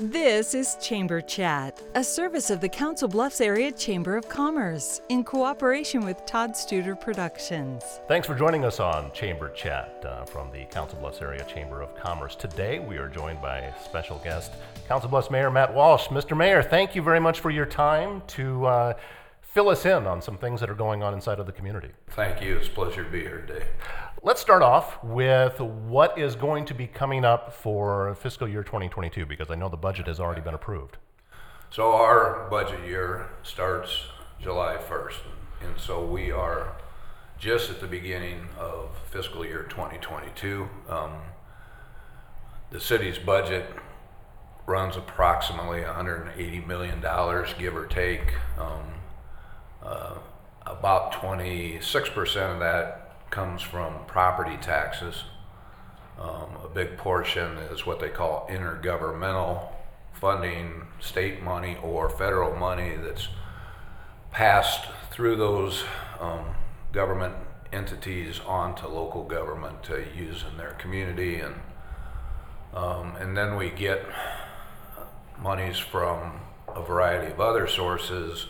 This is Chamber Chat, a service of the Council Bluffs Area Chamber of Commerce in cooperation with Todd Studer Productions. Thanks for joining us on Chamber Chat uh, from the Council Bluffs Area Chamber of Commerce. Today we are joined by special guest, Council Bluffs Mayor Matt Walsh. Mr. Mayor, thank you very much for your time to uh, fill us in on some things that are going on inside of the community. Thank you. It's a pleasure to be here today. Let's start off with what is going to be coming up for fiscal year 2022 because I know the budget has already been approved. So our budget year starts July 1st, and so we are just at the beginning of fiscal year 2022. Um, the city's budget runs approximately 180 million dollars, give or take. Um, uh, about 26% of that comes from property taxes. Um, a big portion is what they call intergovernmental funding, state money or federal money that's passed through those um, government entities onto local government to use in their community. And, um, and then we get monies from a variety of other sources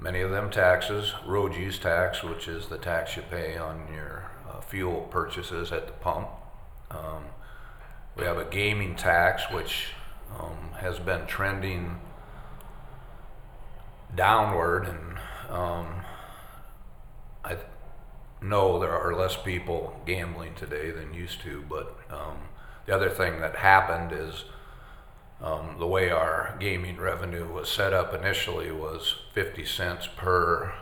many of them taxes, road use tax, which is the tax you pay on your uh, fuel purchases at the pump. Um, we have a gaming tax, which um, has been trending downward, and um, I know there are less people gambling today than used to. But um, the other thing that happened is um, the way our gaming revenue was set up initially was 50 cents per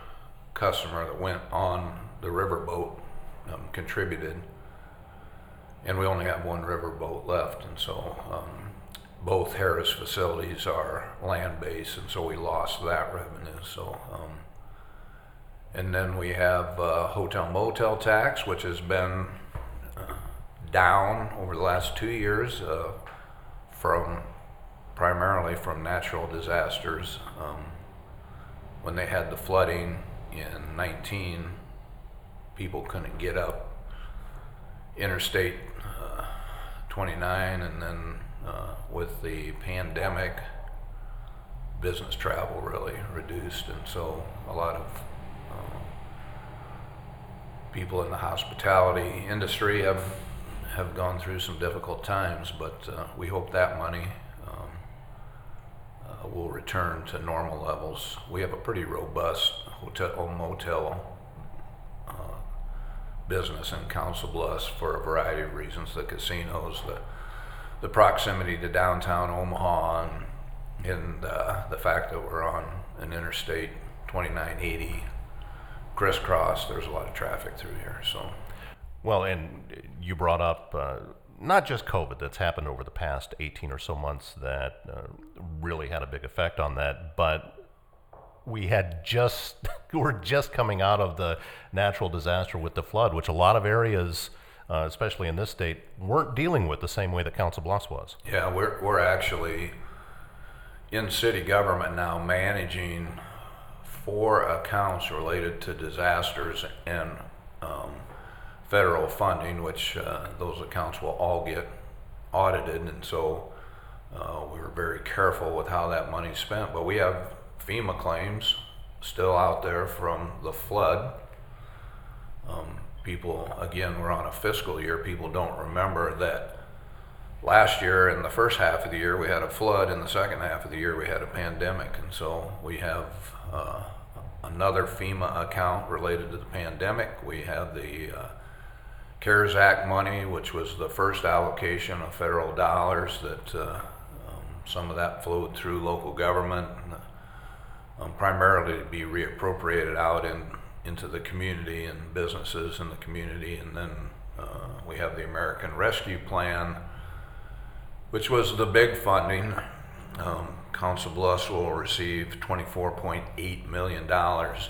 customer that went on the riverboat um, contributed. And we only have one riverboat left. And so um, both Harrah's facilities are land based, and so we lost that revenue. So, um, and then we have uh, hotel motel tax, which has been uh, down over the last two years uh, from primarily from natural disasters. Um, when they had the flooding in 19, people couldn't get up Interstate uh, 29, and then uh, with the pandemic, business travel really reduced, and so a lot of uh, people in the hospitality industry have have gone through some difficult times, but uh, we hope that money will return to normal levels. We have a pretty robust hotel motel uh, business in Council Bluffs for a variety of reasons. The casinos, the the proximity to downtown Omaha, and, and uh, the fact that we're on an interstate 2980 crisscross. There's a lot of traffic through here, so. Well, and you brought up uh, not just COVID that's happened over the past 18 or so months that uh, really had a big effect on that, but we had just we're just coming out of the natural disaster with the flood, which a lot of areas, uh, especially in this state, weren't dealing with the same way that Council Bluffs was. Yeah, we're we're actually in city government now managing four accounts related to disasters and um, federal funding, which uh, those accounts will all get audited, and so uh, we were very careful with how that money's spent. But we have FEMA claims still out there from the flood. Um, people, again, we're on a fiscal year. People don't remember that last year, in the first half of the year, we had a flood. In the second half of the year, we had a pandemic, and so we have. Uh, another FEMA account related to the pandemic. We have the uh, CARES Act money, which was the first allocation of federal dollars that uh, um, some of that flowed through local government, um, primarily to be reappropriated out in, into the community and businesses in the community. And then uh, we have the American Rescue Plan, which was the big funding. Um, Council Bluffs will receive $24.8 million uh,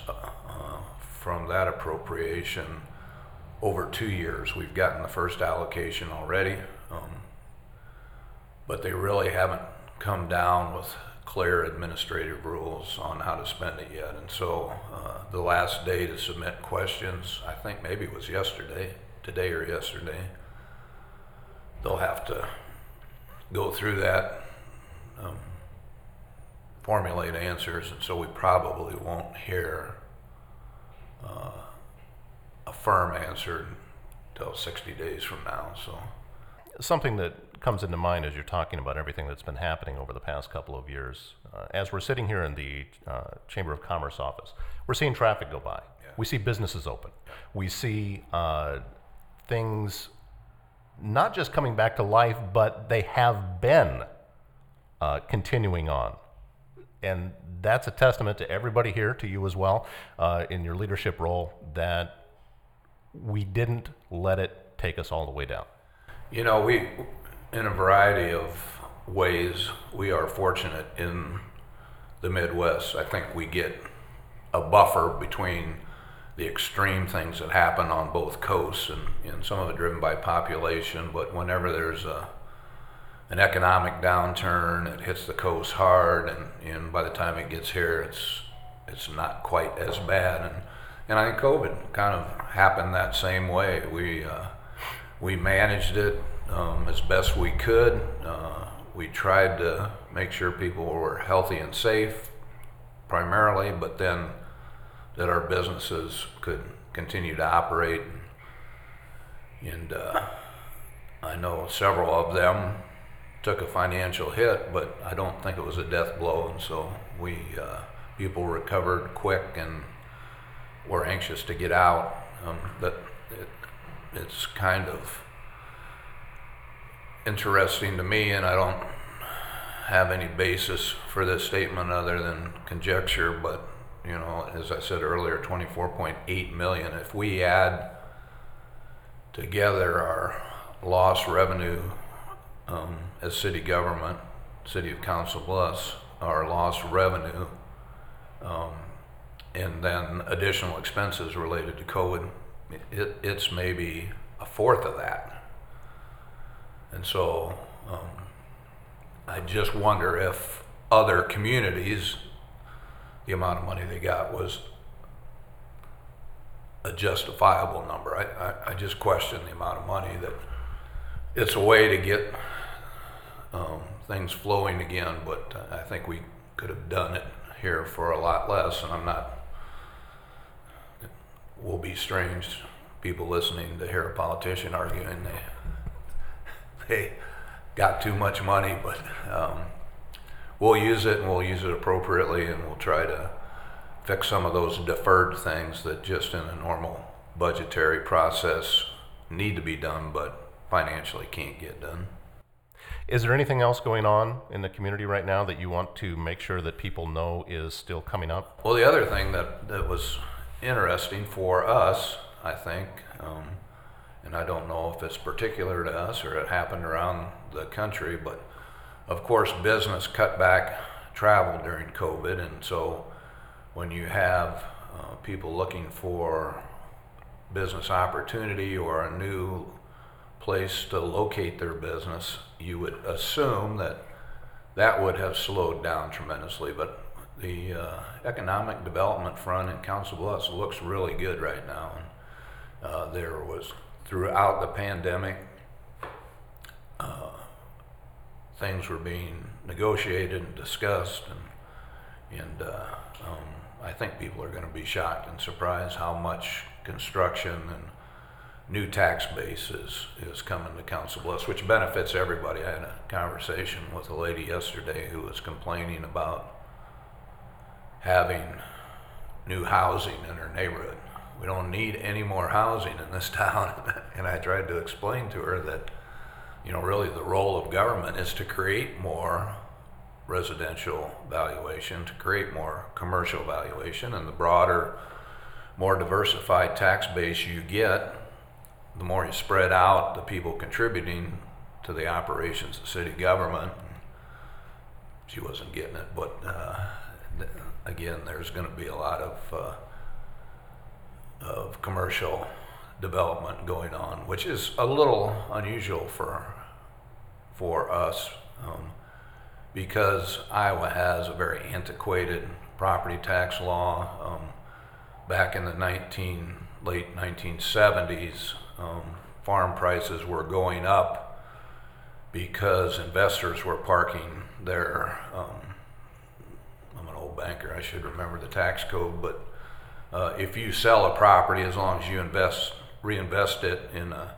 from that appropriation over two years. We've gotten the first allocation already, um, but they really haven't come down with clear administrative rules on how to spend it yet. And so uh, the last day to submit questions, I think maybe it was yesterday, today or yesterday. They'll have to go through that formulate answers, and so we probably won't hear firm answer until 60 days from now. So, Something that comes into mind as you're talking about everything that's been happening over the past couple of years, uh, as we're sitting here in the uh, Chamber of Commerce office, we're seeing traffic go by. We see businesses open. We see uh, things not just coming back to life, but they have been uh, continuing on. And that's a testament to everybody here, to you as well, uh, in your leadership role, that we didn't let it take us all the way down. you know, we, in a variety of ways, we are fortunate in the Midwest. I think we get a buffer between the extreme things that happen on both coasts, and, and some of it driven by population. But whenever there's a an economic downturn, it hits the coast hard, and, and by the time it gets here, it's it's not quite as bad. And and I think COVID kind of happened that same way. We uh, we managed it um, as best we could. Uh, we tried to make sure people were healthy and safe, primarily, but then that our businesses could continue to operate. And uh, I know several of them took a financial hit, but I don't think it was a death blow. And so we uh, people recovered quick and were anxious to get out. Um, but it, it's kind of interesting to me, and I don't have any basis for this statement other than conjecture. But you know, as I said earlier, 24.8 million. If we add together our lost revenue um, as city government, city of Council Bluffs, our lost revenue, um, and then additional expenses related to COVID, it, it's maybe a fourth of that. And so um, I just wonder if other communities, the amount of money they got was a justifiable number. I, I, I just question the amount of money that it's a way to get um, things flowing again, but I think we could have done it here for a lot less. And I'm not, will be strange people listening to hear a politician arguing they they got too much money, but um, we'll use it and we'll use it appropriately and we'll try to fix some of those deferred things that just in a normal budgetary process need to be done but financially can't get done. Is there anything else going on in the community right now that you want to make sure that people know is still coming up? Well, the other thing that, that was interesting for us, I think, um, and I don't know if it's particular to us or it happened around the country, but of course, business cut back travel during COVID, and so when you have uh, people looking for business opportunity or a new place to locate their business, you would assume that that would have slowed down tremendously. But the uh, economic development front in Council Bluffs looks really good right now. And, uh, there was throughout the pandemic, uh, things were being negotiated and discussed, and and uh, um, I think people are going to be shocked and surprised how much construction and new tax base is, is coming to Council Bluffs, which benefits everybody. I had a conversation with a lady yesterday who was complaining about having new housing in her neighborhood. We don't need any more housing in this town. and I tried to explain to her that, you know, really the role of government is to create more residential valuation, to create more commercial valuation, and the broader, more diversified tax base you get, the more you spread out the people contributing to the operations of city government. She wasn't getting it, but uh, again, there's going to be a lot of uh, of commercial development going on, which is a little unusual for for us um, because Iowa has a very antiquated property tax law. Um, back in the 19 late 1970s, um, farm prices were going up because investors were parking their um, banker. I should remember the tax code, but uh, if you sell a property, as long as you invest, reinvest it in a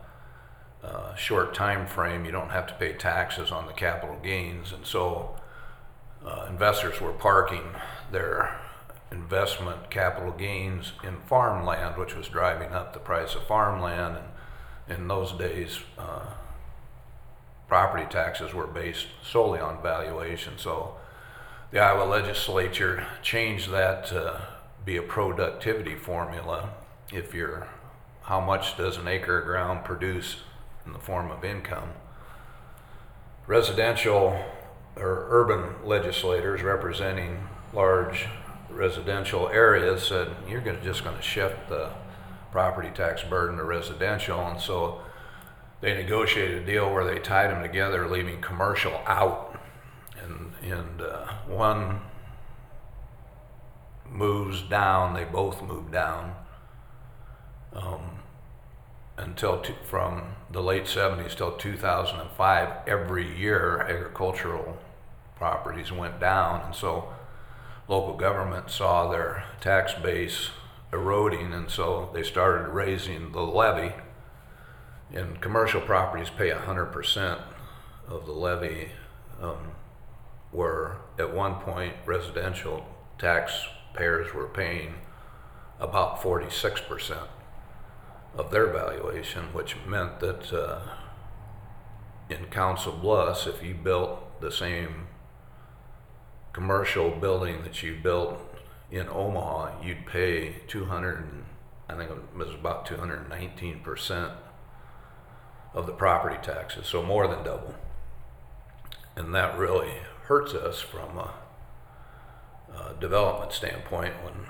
uh, short time frame, you don't have to pay taxes on the capital gains. And so uh, investors were parking their investment capital gains in farmland, which was driving up the price of farmland. And in those days, uh, property taxes were based solely on valuation. So the Iowa legislature changed that to be a productivity formula. If you're, how much does an acre of ground produce in the form of income? Residential or urban legislators representing large residential areas said you're gonna, just going to shift the property tax burden to residential, and so they negotiated a deal where they tied them together, leaving commercial out, and uh, one moves down, they both move down. Um, until t- from the late 70s till 2005, every year agricultural properties went down, and so local government saw their tax base eroding, and so they started raising the levy. And commercial properties pay 100% of the levy, um, where at one point residential taxpayers were paying about 46% of their valuation, which meant that uh, in Council Bluffs, if you built the same commercial building that you built in Omaha, you'd pay 200, and- I think it was about 219% of the property taxes, so more than double. And that really hurts us from a, a development standpoint when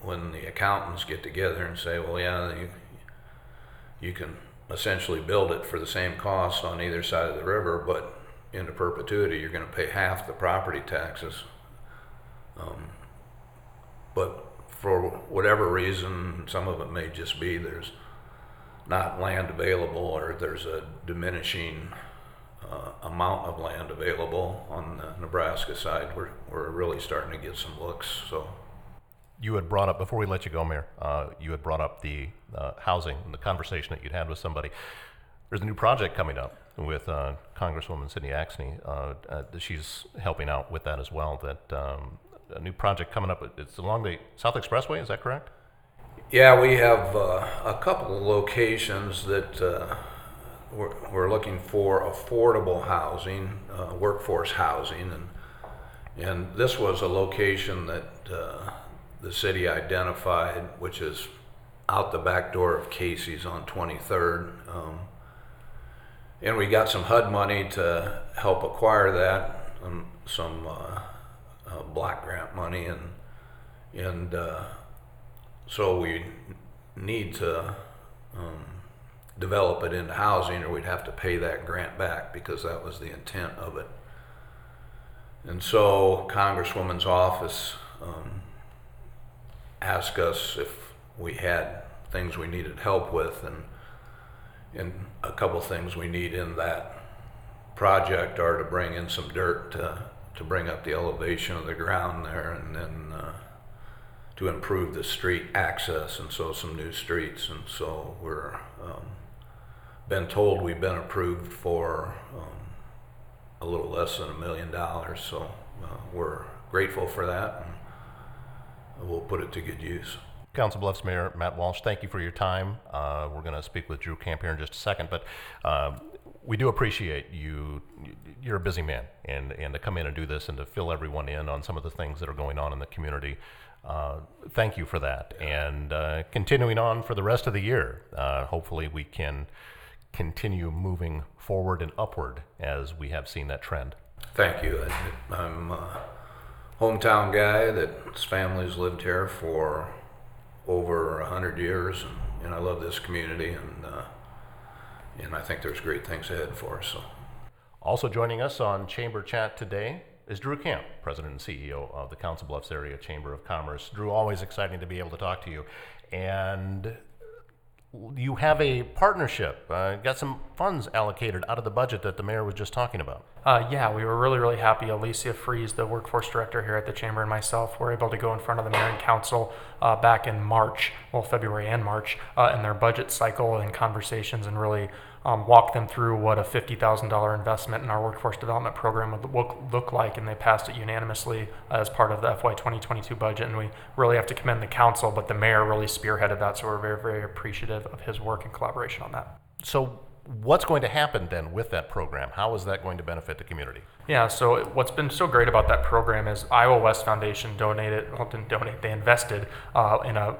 when the accountants get together and say, well, yeah, you, you can essentially build it for the same cost on either side of the river, but into perpetuity, you're going to pay half the property taxes. Um, but for whatever reason, some of it may just be there's not land available or there's a diminishing uh, amount of land available on the Nebraska side. We're, we're really starting to get some looks. So You had brought up, before we let you go, Mayor, uh, you had brought up the uh, housing and the conversation that you'd had with somebody. There's a new project coming up with uh, Congresswoman Cindy Axne. Uh, uh, she's helping out with that as well. That um, a new project coming up. It's along the South Expressway. Is that correct? Yeah, we have uh, a couple of locations that uh, we're, we're looking for affordable housing, uh, workforce housing, and and this was a location that uh, the city identified, which is out the back door of Casey's on 23rd. Um, and we got some HUD money to help acquire that, um, some uh, uh, block grant money, and and uh, so we need to um, develop it into housing, or we'd have to pay that grant back because that was the intent of it. And so Congresswoman's office um, asked us if we had things we needed help with, and and a couple things we need in that project are to bring in some dirt to to bring up the elevation of the ground there, and then uh, to improve the street access, and so some new streets, and so we're um, been told we've been approved for um, a little less than a million dollars, so uh, we're grateful for that, and we'll put it to good use. Council Bluffs Mayor Matt Walsh, thank you for your time. Uh, we're going to speak with Drew Kamp here in just a second, but um, we do appreciate you. You're a busy man, and, and to come in and do this and to fill everyone in on some of the things that are going on in the community. Uh, thank you for that. And uh, continuing on for the rest of the year, uh, hopefully we can continue moving forward and upward as we have seen that trend. Thank you. I'm a hometown guy that's family's lived here for over a hundred years, and, and I love this community, and uh, and I think there's great things ahead for us. So, Also joining us on Chamber Chat today is Drew Kamp, President and CEO of the Council Bluffs Area Chamber of Commerce. Drew, always exciting to be able to talk to you. And you have a partnership, uh, got some funds allocated out of the budget that the mayor was just talking about. Uh, yeah, we were really, really happy. Alicia Fries, the workforce director here at the chamber, and myself were able to go in front of the mayor and council uh, back in March, well, February and March, uh, in their budget cycle and conversations, and really um, walk them through what a $50,000 investment in our workforce development program would look, look like. And they passed it unanimously as part of the FY 2022 budget. And we really have to commend the council, but the mayor really spearheaded that. So we're very, very appreciative of his work and collaboration on that. So, what's going to happen then with that program? How is that going to benefit the community? Yeah, so what's been so great about that program is Iowa West Foundation donated, well, didn't donate, they invested uh, in a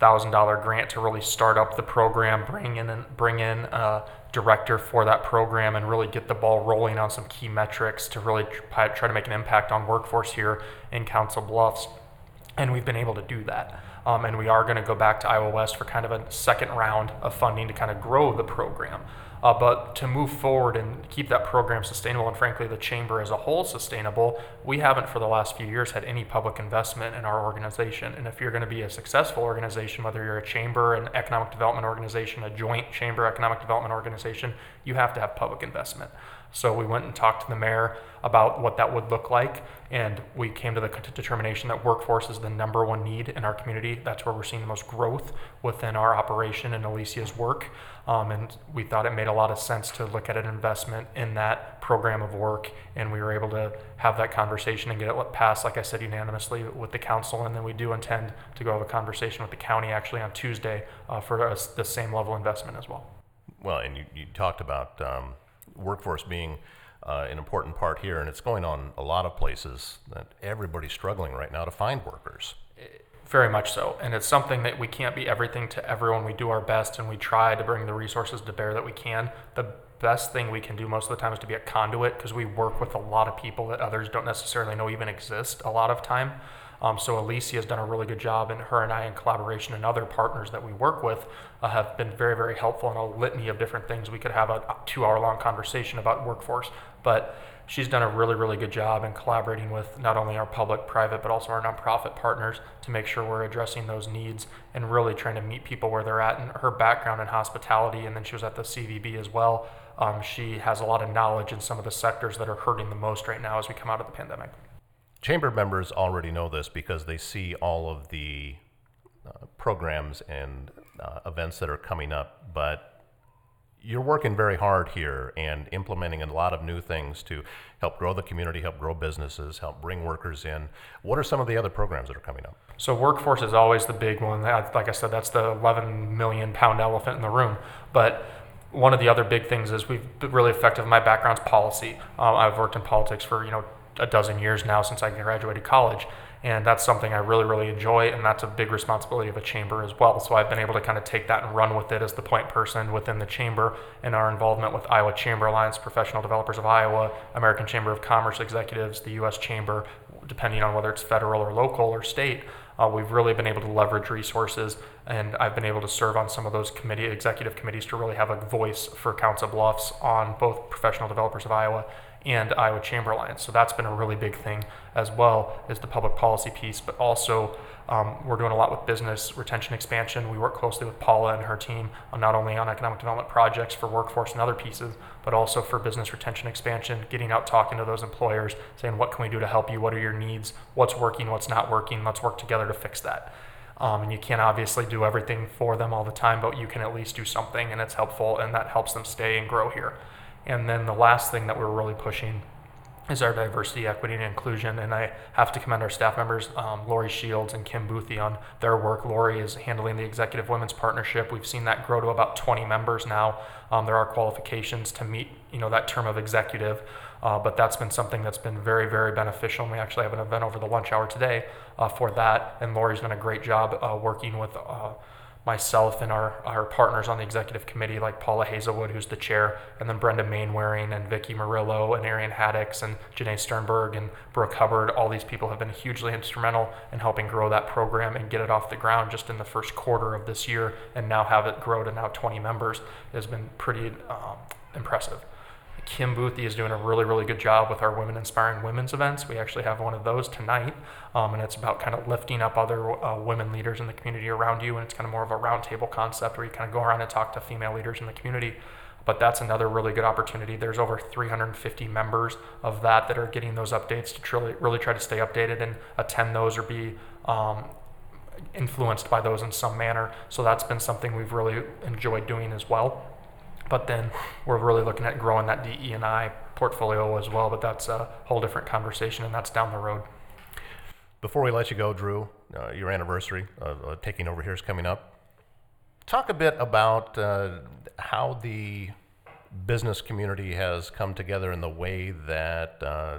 $150,000 grant to really start up the program, bring in, bring in a director for that program and really get the ball rolling on some key metrics to really try try to make an impact on workforce here in Council Bluffs. And we've been able to do that. Um, and we are going to go back to Iowa West for kind of a second round of funding to kind of grow the program. Uh, but to move forward and keep that program sustainable, and frankly, the chamber as a whole sustainable, we haven't for the last few years had any public investment in our organization. And if you're going to be a successful organization, whether you're a chamber, an economic development organization, a joint chamber economic development organization, you have to have public investment. So we went and talked to the mayor about what that would look like, and we came to the determination that workforce is the number one need in our community. That's where we're seeing the most growth within our operation and Alicia's work. Um, and we thought it made a lot of sense to look at an investment in that program of work, and we were able to have that conversation and get it passed, like I said, unanimously with the council. And then we do intend to go have a conversation with the county actually on Tuesday uh, for the same level investment as well. Well, and you, you talked about um, workforce being uh, an important part here, and it's going on a lot of places that everybody's struggling right now to find workers. Very much so. And it's something that we can't be everything to everyone. We do our best and we try to bring the resources to bear that we can. The best thing we can do most of the time is to be a conduit because we work with a lot of people that others don't necessarily know even exist a lot of time. Um, so Alicia has done a really good job, and her and I, in collaboration, and other partners that we work with, uh, have been very, very helpful in a litany of different things. We could have a two-hour-long conversation about workforce, but she's done a really, really good job in collaborating with not only our public, private, but also our nonprofit partners to make sure we're addressing those needs and really trying to meet people where they're at. And her background in hospitality, and then she was at the CVB as well. Um, she has a lot of knowledge in some of the sectors that are hurting the most right now as we come out of the pandemic. Chamber members already know this because they see all of the uh, programs and uh, events that are coming up, but you're working very hard here and implementing a lot of new things to help grow the community, help grow businesses, help bring workers in. What are some of the other programs that are coming up? So workforce is always the big one. Like I said, that's the 11 million pound elephant in the room. But one of the other big things is we've been really effective. My background's policy. Um, I've worked in politics for you know a dozen years now since I graduated college, and that's something I really really enjoy, and that's a big responsibility of a chamber as well. So I've been able to kind of take that and run with it as the point person within the chamber and our involvement with Iowa Chamber Alliance, Professional Developers of Iowa, American Chamber of Commerce Executives, the U.S. Chamber, depending on whether it's federal or local or state. Uh, we've really been able to leverage resources, and I've been able to serve on some of those committee executive committees to really have a voice for Council Bluffs on both professional developers of Iowa and Iowa Chamber Alliance. So that's been a really big thing as well as the public policy piece, but also um, we're doing a lot with business retention expansion. We work closely with Paula and her team on not only on economic development projects for workforce and other pieces, but also for business retention expansion, getting out talking to those employers, saying what can we do to help you, what are your needs, what's working, what's not working, let's work together to fix that. Um, and you can't obviously do everything for them all the time, but you can at least do something, and it's helpful, and that helps them stay and grow here. And then the last thing that we're really pushing is our diversity, equity, and inclusion. And I have to commend our staff members, um, Lori Shields and Kim Boothie, on their work. Lori is handling the Executive Women's Partnership. We've seen that grow to about 20 members now. Um, there are qualifications to meet, you know, that term of executive, uh, but that's been something that's been very, very beneficial. And we actually have an event over the lunch hour today uh, for that. And Lori's done a great job uh, working with. Myself and our, our partners on the executive committee, like Paula Hazelwood, who's the chair, and then Brenda Mainwaring and Vicky Murillo and Arian Haddix and Janae Sternberg and Brooke Hubbard. All these people have been hugely instrumental in helping grow that program and get it off the ground just in the first quarter of this year, and now have it grow to now 20 members has been pretty um, impressive. Kim Boothie is doing a really, really good job with our Women Inspiring Women's events. We actually have one of those tonight, um, and it's about kind of lifting up other uh, women leaders in the community around you. And it's kind of more of a roundtable concept where you kind of go around and talk to female leaders in the community. But that's another really good opportunity. There's over 350 members of that that are getting those updates to truly, really try to stay updated and attend those or be um, influenced by those in some manner. So that's been something we've really enjoyed doing as well. But then we're really looking at growing that DE and I portfolio as well. But that's a whole different conversation, and that's down the road. Before we let you go, Drew, uh, your anniversary of uh, taking over here is coming up. Talk a bit about uh, how the business community has come together in the way that, uh,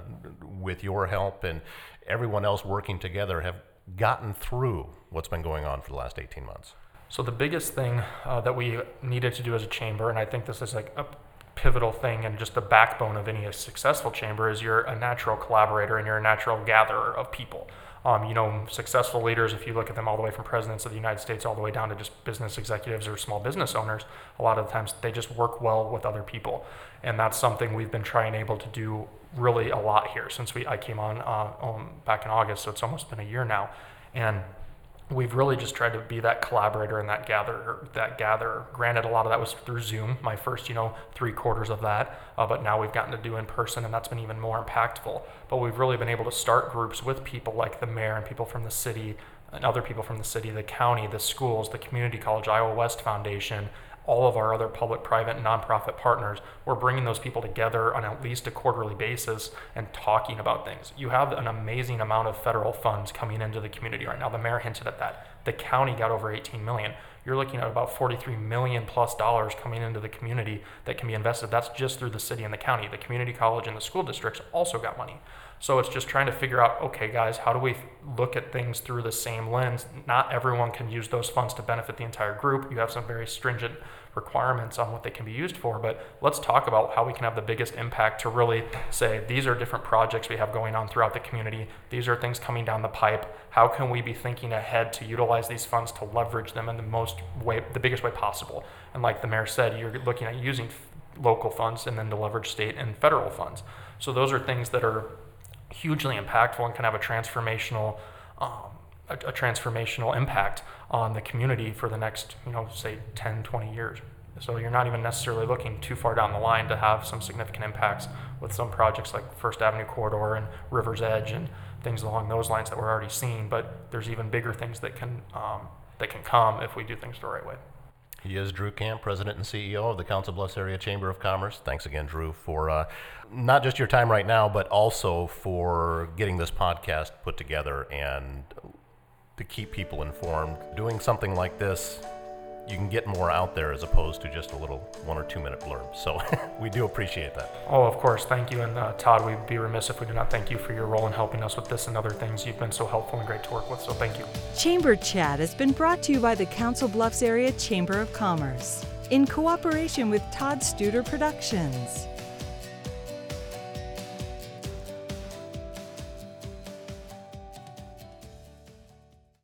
with your help and everyone else working together, have gotten through what's been going on for the last 18 months. So the biggest thing uh, that we needed to do as a chamber, and I think this is like a pivotal thing and just the backbone of any successful chamber, is you're a natural collaborator and you're a natural gatherer of people. Um, you know, successful leaders, if you look at them all the way from presidents of the United States all the way down to just business executives or small business owners, a lot of the times they just work well with other people. And that's something we've been trying able to do really a lot here since we I came on uh, um, back in August, so it's almost been a year now. And we've really just tried to be that collaborator and that gatherer that gatherer granted a lot of that was through zoom my first you know three quarters of that uh, but now we've gotten to do in person and that's been even more impactful. But we've really been able to start groups with people like the mayor and people from the city and other people from the city the county the schools the community college iowa west foundation all of our other public, private, nonprofit partners, we're bringing those people together on at least a quarterly basis and talking about things. You have an amazing amount of federal funds coming into the community right now. The mayor hinted at that. The county got over 18 million. You're looking at about 43 million plus dollars coming into the community that can be invested. That's just through the city and the county. The community college and the school districts also got money. So it's just trying to figure out, okay, guys, how do we look at things through the same lens? Not everyone can use those funds to benefit the entire group. You have some very stringent requirements on what they can be used for, but let's talk about how we can have the biggest impact to really say these are different projects we have going on throughout the community. These are things coming down the pipe. How can we be thinking ahead to utilize these funds to leverage them in the most way, the biggest way possible? And like the mayor said, you're looking at using local funds and then to leverage state and federal funds. So those are things that are hugely impactful and can have a transformational um, a, a, transformational impact on the community for the next you know say 10 20 years. So you're not even necessarily looking too far down the line to have some significant impacts with some projects like first avenue corridor and river's edge and things along those lines that we're already seeing but there's even bigger things that can um, that can come if we do things the right way he is Drew Kamp, President and CEO of the Council Bluffs Area Chamber of Commerce. Thanks again, Drew, for uh, not just your time right now, but also for getting this podcast put together and to keep people informed. Doing something like this you can get more out there as opposed to just a little one or two minute blurb. So we do appreciate that. Oh, of course. Thank you. And uh, Todd, we'd be remiss if we did not thank you for your role in helping us with this and other things. You've been so helpful and great to work with. So thank you. Chamber Chat has been brought to you by the Council Bluffs Area Chamber of Commerce in cooperation with Todd Studer Productions.